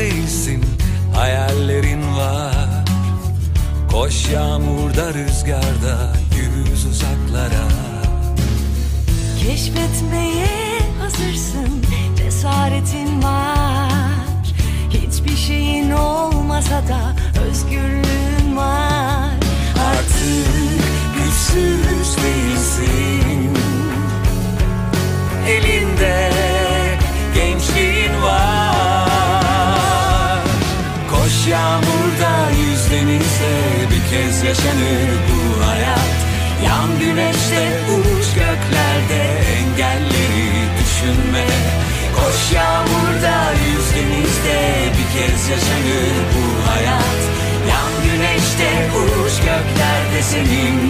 değilsin hayallerin var. Koş yağmurda rüzgarda yüz uzaklara. Keşfetmeye hazırsın cesaretin var. Hiçbir şeyin olmasa da özgürlüğün kez yaşanır bu hayat. Yan güneşte uç göklerde engelleri düşünme. Koş yağmurda yüz denizde bir kez yaşanır bu hayat. Yan güneşte uç göklerde senin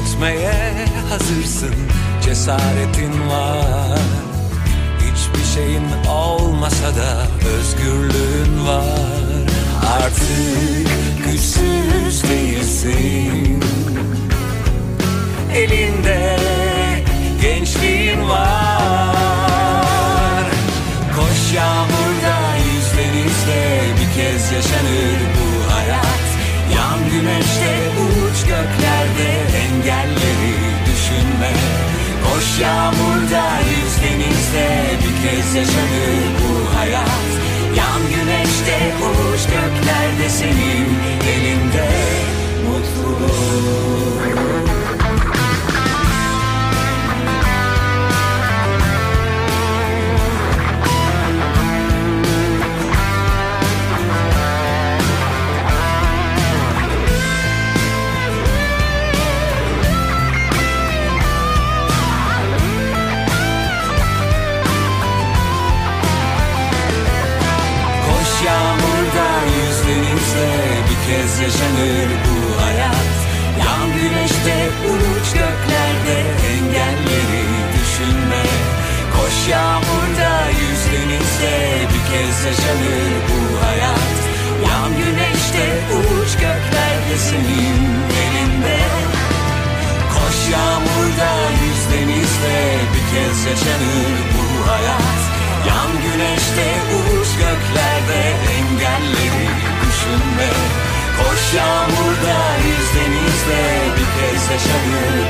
Keşfetmeye hazırsın. Cesaretin var. Hiçbir şeyin olmasa da özgürlüğün var. Artık güçsüz değilsin. Elinde gençliğin var. Koş yağmurda yüz denizde bir kez yaşanır bu hayat. Yan güneşte kez yaşanır bu hayat. Yan güneşte uç göklerde senin elinde mutluluk kez yaşanır bu hayat. Yan güneşte uç göklerde engelleri düşünme. Koş yağmurda yüz denizde bir kez yaşanır bu hayat. Yan güneşte uç göklerde senin elinde. Koş yağmurda yüz denizde bir kez yaşanır bu hayat. Yan güneşte uç göklerde Koş